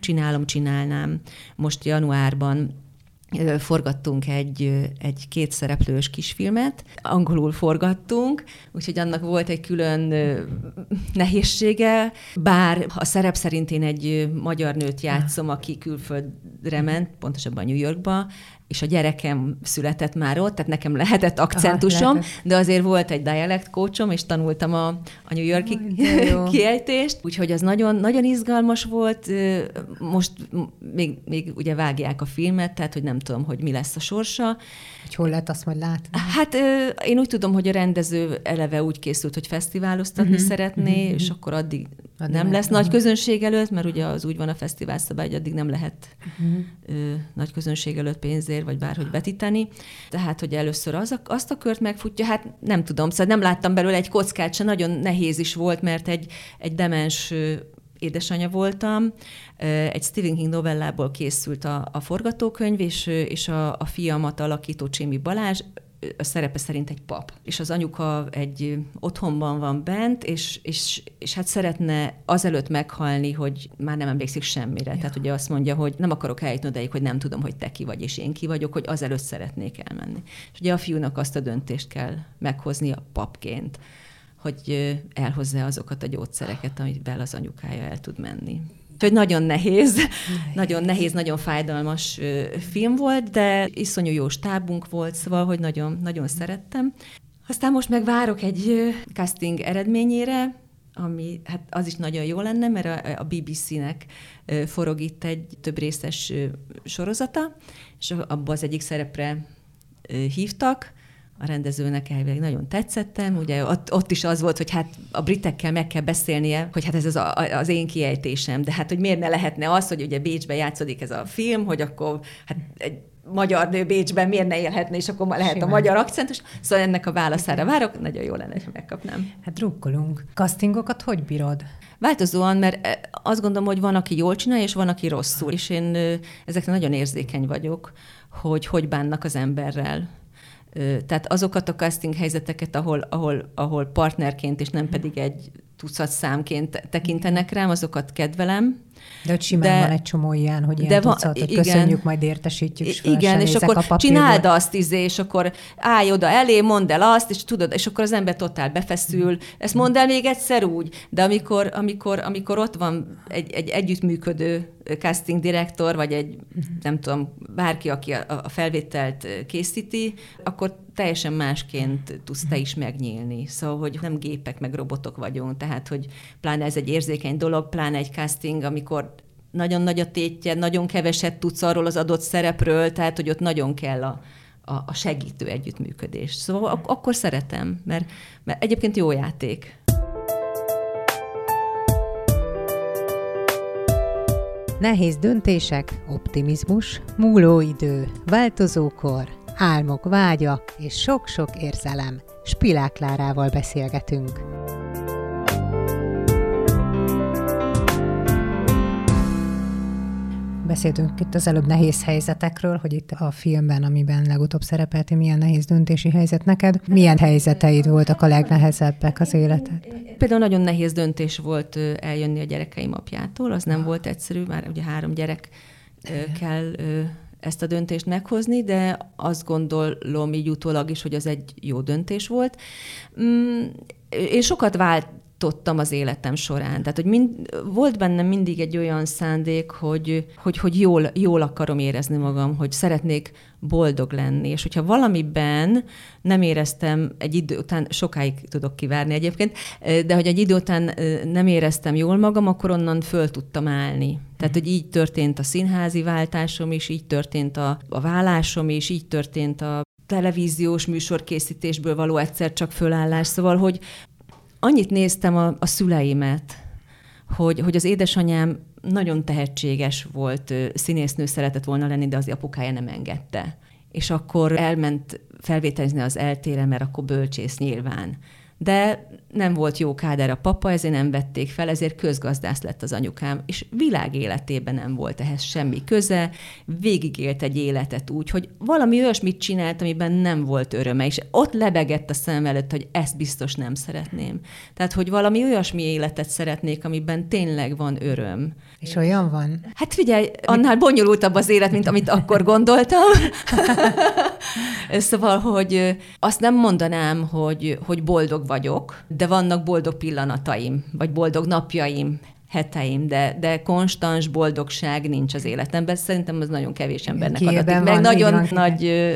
csinálom, csinálnám. Most januárban forgattunk egy, egy két szereplős kisfilmet, angolul forgattunk, úgyhogy annak volt egy külön nehézsége, bár a szerep szerint én egy magyar nőt játszom, aki külföldre ment, pontosabban New Yorkba, és a gyerekem született már ott, tehát nekem lehetett akcentusom, Aha, lehetett. de azért volt egy dialect coachom, és tanultam a, a New Yorki oh, kiejtést, úgyhogy az nagyon, nagyon izgalmas volt. Most még, még ugye vágják a filmet, tehát hogy nem tudom, hogy mi lesz a sorsa. Hogy hol lehet azt majd látni? Hát én úgy tudom, hogy a rendező eleve úgy készült, hogy fesztiváloztatni uh-huh, szeretné, uh-huh, és akkor addig Addig nem lesz nagy közönség előtt, mert ugye az úgy van a fesztivál szabály, hogy addig nem lehet uh-huh. ö, nagy közönség előtt pénzért, vagy bárhogy vetíteni. Tehát, hogy először az a, azt a kört megfutja, hát nem tudom, szóval nem láttam belőle egy kockát, se nagyon nehéz is volt, mert egy, egy demens édesanyja voltam. Egy Stephen King novellából készült a, a forgatókönyv, és, és a, a fiamat alakító Csémi Balázs, szerepe szerint egy pap. És az anyuka egy otthonban van bent, és, és, és hát szeretne azelőtt meghalni, hogy már nem emlékszik semmire. Ja. Tehát ugye azt mondja, hogy nem akarok eljutni odaig, hogy nem tudom, hogy te ki vagy, és én ki vagyok, hogy azelőtt szeretnék elmenni. És ugye a fiúnak azt a döntést kell meghozni a papként, hogy elhozza azokat a gyógyszereket, amivel az anyukája el tud menni. Úgyhogy nagyon nehéz, nagyon nehéz, nagyon fájdalmas film volt, de iszonyú jó stábunk volt, szóval, hogy nagyon, nagyon szerettem. Aztán most meg várok egy casting eredményére, ami hát az is nagyon jó lenne, mert a, BBC-nek forog itt egy több részes sorozata, és abban az egyik szerepre hívtak, a rendezőnek elvileg nagyon tetszettem, ugye ott, ott is az volt, hogy hát a britekkel meg kell beszélnie, hogy hát ez az, a, az én kiejtésem, de hát hogy miért ne lehetne az, hogy ugye Bécsbe játszódik ez a film, hogy akkor hát egy magyar nő Bécsben miért ne élhetne, és akkor lehet Simán. a magyar akcentus. Szóval ennek a válaszára várok, nagyon jó lenne, ha megkapnám. Hát drukkolunk. Castingokat hogy bírod? Változóan, mert eh, azt gondolom, hogy van, aki jól csinálja, és van, aki rosszul, és én ezekre nagyon érzékeny vagyok, hogy hogy bánnak az emberrel tehát azokat a casting helyzeteket, ahol, ahol, ahol partnerként, és nem pedig egy tucat számként tekintenek rám, azokat kedvelem. De hogy simán de, van egy csomó ilyen, hogy ilyen de van, tucat, hogy igen, köszönjük, majd értesítjük, és Igen, és akkor a csináld azt, izé, és akkor állj oda elé, mondd el azt, és tudod, és akkor az ember totál befeszül. Ezt mondd el még egyszer úgy, de amikor, amikor, amikor ott van egy, egy együttműködő casting direktor, vagy egy, nem tudom, bárki, aki a, a felvételt készíti, akkor teljesen másként tudsz te is megnyílni. Szóval, hogy nem gépek meg robotok vagyunk, tehát, hogy pláne ez egy érzékeny dolog, pláne egy casting, amikor nagyon nagy a tétje, nagyon keveset tudsz arról az adott szerepről, tehát, hogy ott nagyon kell a, a, a segítő együttműködés. Szóval ak- akkor szeretem, mert, mert egyébként jó játék. Nehéz döntések, optimizmus, múló idő, változókor, álmok vágya és sok-sok érzelem. Spilák Klárával beszélgetünk. Beszéltünk itt az előbb nehéz helyzetekről, hogy itt a filmben, amiben legutóbb szerepeltél, milyen nehéz döntési helyzet neked. Milyen helyzeteid voltak a legnehezebbek az életed? Például nagyon nehéz döntés volt eljönni a gyerekeim apjától, az nem volt egyszerű, már ugye három gyerek kell ezt a döntést meghozni, de azt gondolom így utólag is, hogy az egy jó döntés volt. Mm, én sokat vált váltottam az életem során. Tehát, hogy mind, volt bennem mindig egy olyan szándék, hogy, hogy, hogy jól, jól akarom érezni magam, hogy szeretnék boldog lenni, és hogyha valamiben nem éreztem egy idő után, sokáig tudok kivárni egyébként, de hogy egy idő után nem éreztem jól magam, akkor onnan föl tudtam állni. Tehát, hogy így történt a színházi váltásom is, így történt a, a vállásom is, így történt a televíziós műsorkészítésből való egyszer csak fölállás. Szóval, hogy annyit néztem a, a szüleimet, hogy, hogy az édesanyám nagyon tehetséges volt, színésznő szeretett volna lenni, de az apukája nem engedte. És akkor elment felvételizni az eltére, mert akkor bölcsész nyilván de nem volt jó káder a papa, ezért nem vették fel, ezért közgazdász lett az anyukám, és világ életében nem volt ehhez semmi köze, végigélt egy életet úgy, hogy valami olyasmit csinált, amiben nem volt öröme, és ott lebegett a szem előtt, hogy ezt biztos nem szeretném. Tehát, hogy valami olyasmi életet szeretnék, amiben tényleg van öröm. És olyan van? Hát figyelj, annál bonyolultabb az élet, mint amit akkor gondoltam. szóval, hogy azt nem mondanám, hogy, hogy boldog vagyok, de vannak boldog pillanataim, vagy boldog napjaim, heteim, de, de konstans boldogság nincs az életemben. Szerintem az nagyon kevés embernek Kiében adatik. Meg nagyon van, nagy ö,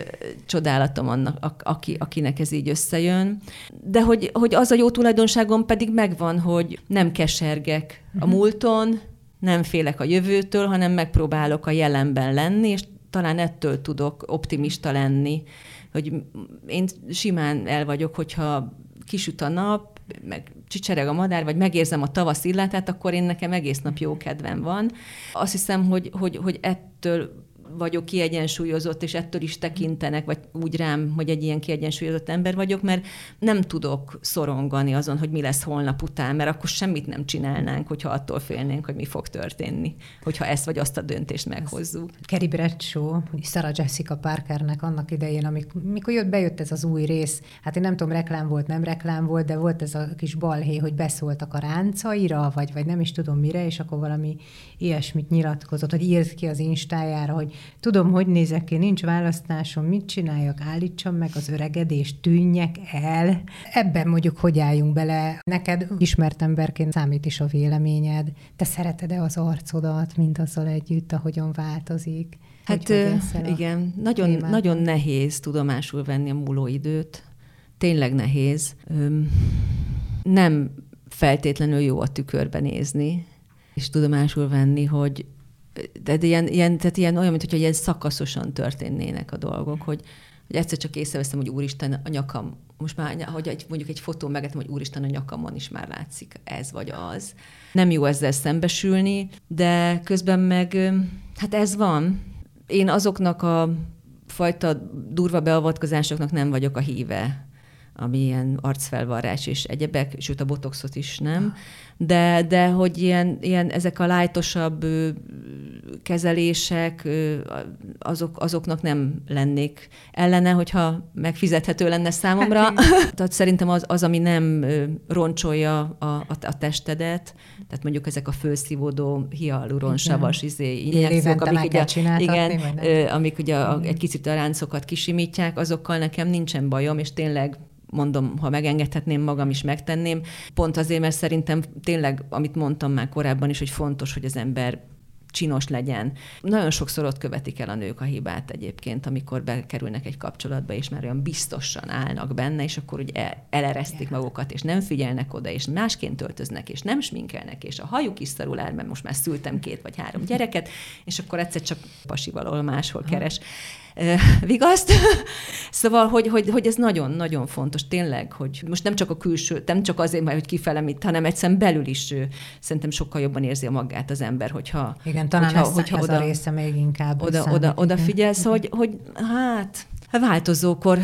csodálatom annak, aki, akinek ez így összejön. De hogy, hogy az a jó tulajdonságom pedig megvan, hogy nem kesergek a mhm. múlton, nem félek a jövőtől, hanem megpróbálok a jelenben lenni, és talán ettől tudok optimista lenni, hogy én simán el vagyok, hogyha kisüt a nap, meg csicsereg a madár, vagy megérzem a tavasz illatát, akkor én nekem egész nap jó kedvem van. Azt hiszem, hogy, hogy, hogy ettől vagyok kiegyensúlyozott, és ettől is tekintenek, vagy úgy rám, hogy egy ilyen kiegyensúlyozott ember vagyok, mert nem tudok szorongani azon, hogy mi lesz holnap után, mert akkor semmit nem csinálnánk, hogyha attól félnénk, hogy mi fog történni, hogyha ezt vagy azt a döntést meghozzuk. Kerry Bradshaw, Sarah Jessica Parkernek annak idején, amikor, mikor jött, bejött ez az új rész, hát én nem tudom, reklám volt, nem reklám volt, de volt ez a kis balhé, hogy beszóltak a ráncaira, vagy, vagy nem is tudom mire, és akkor valami ilyesmit nyilatkozott, hogy írt ki az instájára, hogy tudom, hogy nézek ki, nincs választásom, mit csináljak, állítsam meg az öregedést, tűnjek el. Ebben mondjuk hogy álljunk bele. Neked ismert emberként számít is a véleményed. Te szereted-e az arcodat, mint azzal együtt, ahogyan változik? Hát igen, nagyon, nagyon nehéz tudomásul venni a múló időt. Tényleg nehéz. Nem feltétlenül jó a tükörbe nézni, és tudomásul venni, hogy de ilyen, ilyen, tehát ilyen olyan, mintha ilyen szakaszosan történnének a dolgok, hogy, hogy egyszer csak észreveszem, hogy úristen, a nyakam, most már, hogy egy, mondjuk egy fotó megetem, hogy úristen, a nyakamon is már látszik ez vagy az. Nem jó ezzel szembesülni, de közben meg, hát ez van. Én azoknak a fajta durva beavatkozásoknak nem vagyok a híve ami ilyen arcfelvarrás és egyebek, sőt a botoxot is nem, de, de hogy ilyen, ilyen ezek a lájtosabb kezelések, azok, azoknak nem lennék ellene, hogyha megfizethető lenne számomra. Hát, tehát szerintem az, az, ami nem roncsolja a, a, a testedet, tehát mondjuk ezek a fölszívódó hialuronsavas izé, injekciók, amik ugye, igen, amik ugye a, egy kicsit a ráncokat kisimítják, azokkal nekem nincsen bajom, és tényleg mondom, ha megengedhetném magam is, megtenném. Pont azért, mert szerintem tényleg, amit mondtam már korábban is, hogy fontos, hogy az ember csinos legyen. Nagyon sokszor ott követik el a nők a hibát egyébként, amikor bekerülnek egy kapcsolatba, és már olyan biztosan állnak benne, és akkor ugye eleresztik magukat, és nem figyelnek oda, és másként öltöznek, és nem sminkelnek, és a hajuk is szarul el, mert most már szültem két vagy három gyereket, és akkor egyszer csak pasi valahol máshol keres vigaszt. szóval, hogy, hogy, hogy ez nagyon-nagyon fontos tényleg, hogy most nem csak a külső, nem csak azért, mert hogy kifele mit, hanem egyszerűen belül is szerintem sokkal jobban érzi a magát az ember, hogyha Igen, talán hogyha, ez, hogyha ez oda, a része még inkább oda, oda, oda figyelsz, hogy, hogy hát változókor,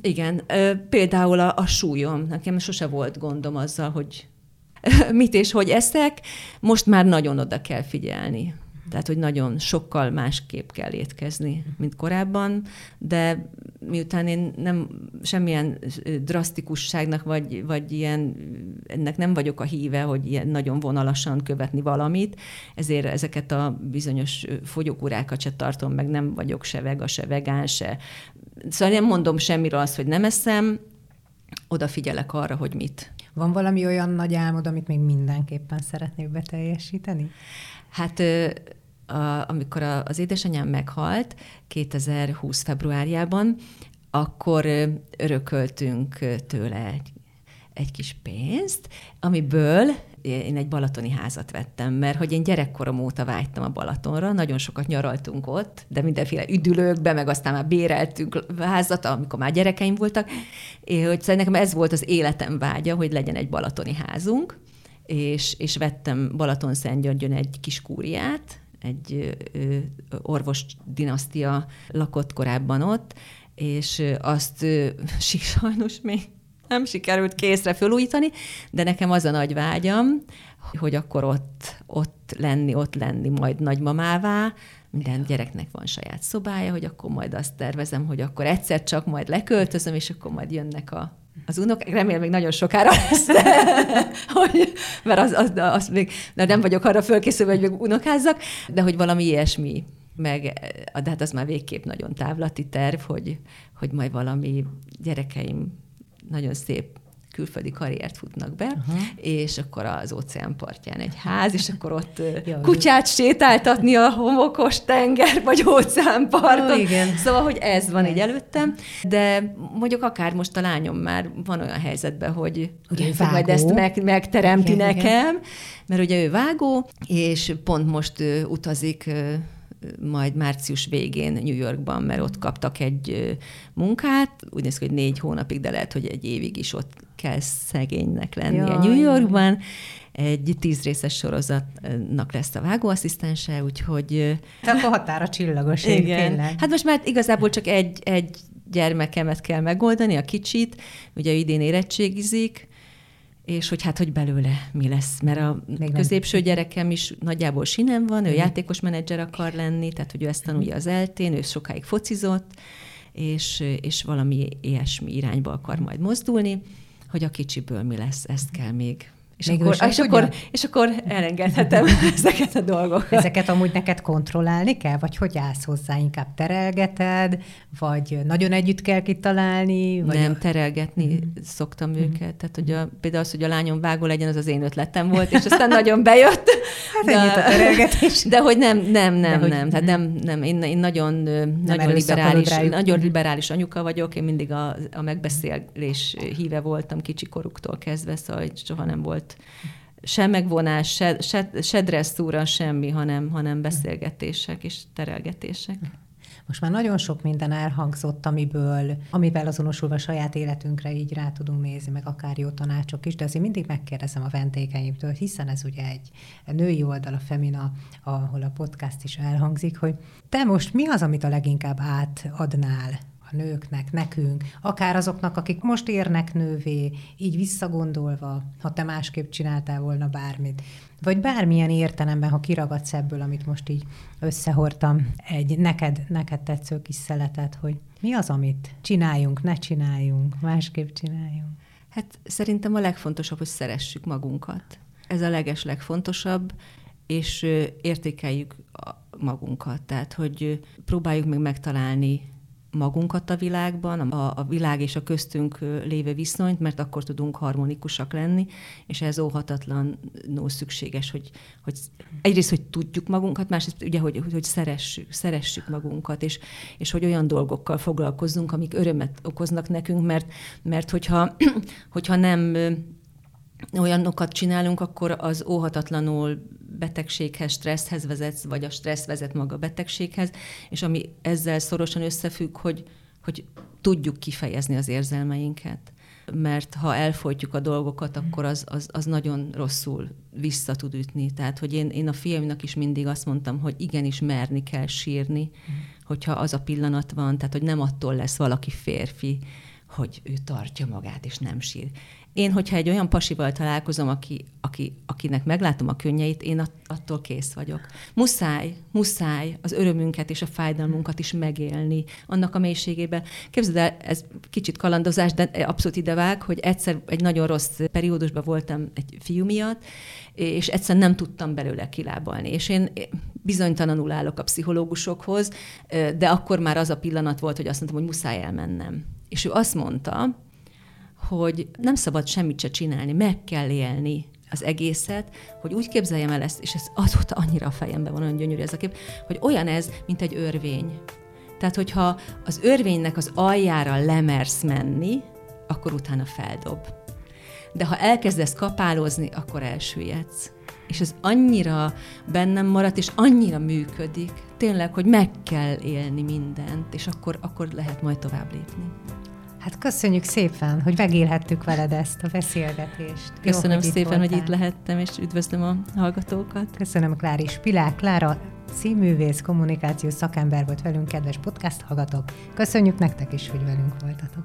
igen, például a, a súlyom, nekem sose volt gondom azzal, hogy mit és hogy eszek, most már nagyon oda kell figyelni Tehát, hogy nagyon sokkal másképp kell étkezni, mint korábban, de miután én nem semmilyen drasztikusságnak, vagy, vagy ilyen, ennek nem vagyok a híve, hogy ilyen nagyon vonalasan követni valamit, ezért ezeket a bizonyos fogyókúrákat se tartom, meg nem vagyok se vega, se vegán, se. Szóval nem mondom semmiről azt, hogy nem eszem, odafigyelek arra, hogy mit. Van valami olyan nagy álmod, amit még mindenképpen szeretnék beteljesíteni? Hát a, amikor a, az édesanyám meghalt 2020 februárjában, akkor örököltünk tőle egy, egy kis pénzt, amiből én egy balatoni házat vettem, mert hogy én gyerekkorom óta vágytam a Balatonra, nagyon sokat nyaraltunk ott, de mindenféle üdülőkbe, meg aztán már béreltünk házat, amikor már gyerekeim voltak, és hogy szóval nekem ez volt az életem vágya, hogy legyen egy balatoni házunk, és, és vettem Balaton-Szentgyörgyön egy kis kúriát, egy orvos dinasztia lakott korábban ott, és azt sajnos még nem sikerült készre fölújítani, de nekem az a nagy vágyam, hogy akkor ott, ott lenni, ott lenni majd nagymamává, minden gyereknek van saját szobája, hogy akkor majd azt tervezem, hogy akkor egyszer csak majd leköltözöm, és akkor majd jönnek a, az unok, remélem még nagyon sokára lesz, hogy, mert az, az, az még, de nem vagyok arra fölkészülve, hogy még unokázzak, de hogy valami ilyesmi meg, de hát az már végképp nagyon távlati terv, hogy, hogy majd valami gyerekeim nagyon szép külföldi karriert futnak be, uh-huh. és akkor az óceán partján egy ház, és akkor ott Jó, kutyát sétáltatni a homokos tenger vagy óceánparton. Oh, igen. Szóval, hogy ez van így előttem, de mondjuk akár most a lányom már van olyan helyzetben, hogy ugye, vágó. majd ezt meg, megteremti igen, nekem, igen. mert ugye ő vágó, és pont most utazik majd március végén New Yorkban, mert ott kaptak egy munkát, úgy néz ki, hogy négy hónapig, de lehet, hogy egy évig is ott kell szegénynek lennie Jaj. New Yorkban. Egy tíz részes sorozatnak lesz a vágóasszisztense, úgyhogy... Te akkor határa csillagos. Igen. Tényleg. Hát most már igazából csak egy, egy gyermekemet kell megoldani, a kicsit, ugye idén érettségizik, és hogy hát, hogy belőle mi lesz, mert a Még középső nem. gyerekem is nagyjából sinem van, ő mm. játékos menedzser akar lenni, tehát hogy ő ezt tanulja az eltén, ő sokáig focizott, és, és valami ilyesmi irányba akar majd mozdulni, hogy a kicsiből mi lesz, ezt kell még és, Még akkor, és, akkor, és akkor elengedhetem ezeket a dolgokat. Ezeket amúgy neked kontrollálni kell, vagy hogy állsz hozzá? Inkább terelgeted, vagy nagyon együtt kell kitalálni? Vagy Nem, terelgetni mm. szoktam mm. őket. Tehát, hogy a, például az, hogy a lányom vágó legyen, az az én ötletem volt, és aztán nagyon bejött. Hát de, a terelgetés. De hogy nem, nem, nem, nem. Tehát nem, nem. Én, én nagyon, nem nagyon liberális, nagyon liberális anyuka vagyok, én mindig a, a megbeszélés híve voltam kicsi koruktól kezdve, szóval soha nem volt se megvonás, se, se, se dresszúra, semmi, hanem, hanem beszélgetések és terelgetések. Most már nagyon sok minden elhangzott, amiből, amivel azonosulva saját életünkre így rá tudunk nézni, meg akár jó tanácsok is, de azért mindig megkérdezem a vendégeimtől, hiszen ez ugye egy női oldal, a Femina, ahol a podcast is elhangzik, hogy te most mi az, amit a leginkább átadnál a nőknek, nekünk, akár azoknak, akik most érnek nővé, így visszagondolva, ha te másképp csináltál volna bármit. Vagy bármilyen értelemben, ha kiragadsz ebből, amit most így összehortam, egy neked, neked tetsző kis szeletet, hogy mi az, amit csináljunk, ne csináljunk, másképp csináljunk. Hát szerintem a legfontosabb, hogy szeressük magunkat. Ez a leges legfontosabb, és értékeljük magunkat. Tehát, hogy próbáljuk meg megtalálni magunkat a világban, a, a világ és a köztünk lévő viszonyt, mert akkor tudunk harmonikusak lenni, és ez óhatatlanul szükséges, hogy, hogy egyrészt, hogy tudjuk magunkat, másrészt ugye, hogy, hogy, hogy szeressük, szeressük magunkat, és, és hogy olyan dolgokkal foglalkozzunk, amik örömet okoznak nekünk, mert, mert hogyha, hogyha nem olyanokat csinálunk, akkor az óhatatlanul betegséghez, stresszhez vezet, vagy a stressz vezet maga a betegséghez, és ami ezzel szorosan összefügg, hogy, hogy tudjuk kifejezni az érzelmeinket. Mert ha elfolytjuk a dolgokat, akkor az, az, az nagyon rosszul vissza tud ütni. Tehát, hogy én, én a fiamnak is mindig azt mondtam, hogy igenis merni kell sírni, hogyha az a pillanat van, tehát, hogy nem attól lesz valaki férfi, hogy ő tartja magát, és nem sír. Én, hogyha egy olyan pasival találkozom, aki, aki, akinek meglátom a könnyeit, én attól kész vagyok. Muszáj, muszáj az örömünket és a fájdalmunkat is megélni annak a mélységében. Képzeld el, ez kicsit kalandozás, de abszolút idevág, hogy egyszer egy nagyon rossz periódusban voltam egy fiú miatt, és egyszer nem tudtam belőle kilábalni. És én bizonytalanul állok a pszichológusokhoz, de akkor már az a pillanat volt, hogy azt mondtam, hogy muszáj elmennem. És ő azt mondta, hogy nem szabad semmit se csinálni, meg kell élni az egészet, hogy úgy képzeljem el ezt, és ez azóta annyira a fejemben van, olyan gyönyörű ez a kép, hogy olyan ez, mint egy örvény. Tehát, hogyha az örvénynek az aljára lemersz menni, akkor utána feldob. De ha elkezdesz kapálozni, akkor elsüllyedsz. És ez annyira bennem maradt, és annyira működik, tényleg, hogy meg kell élni mindent, és akkor, akkor lehet majd tovább lépni. Hát köszönjük szépen, hogy megélhettük veled ezt a beszélgetést. Köszönöm Jó, hogy szépen, hogy itt lehettem, és üdvözlöm a hallgatókat. Köszönöm Klári Spilák. Klára színművész, kommunikációs szakember volt velünk, kedves podcast hallgatók. Köszönjük nektek is, hogy velünk voltatok.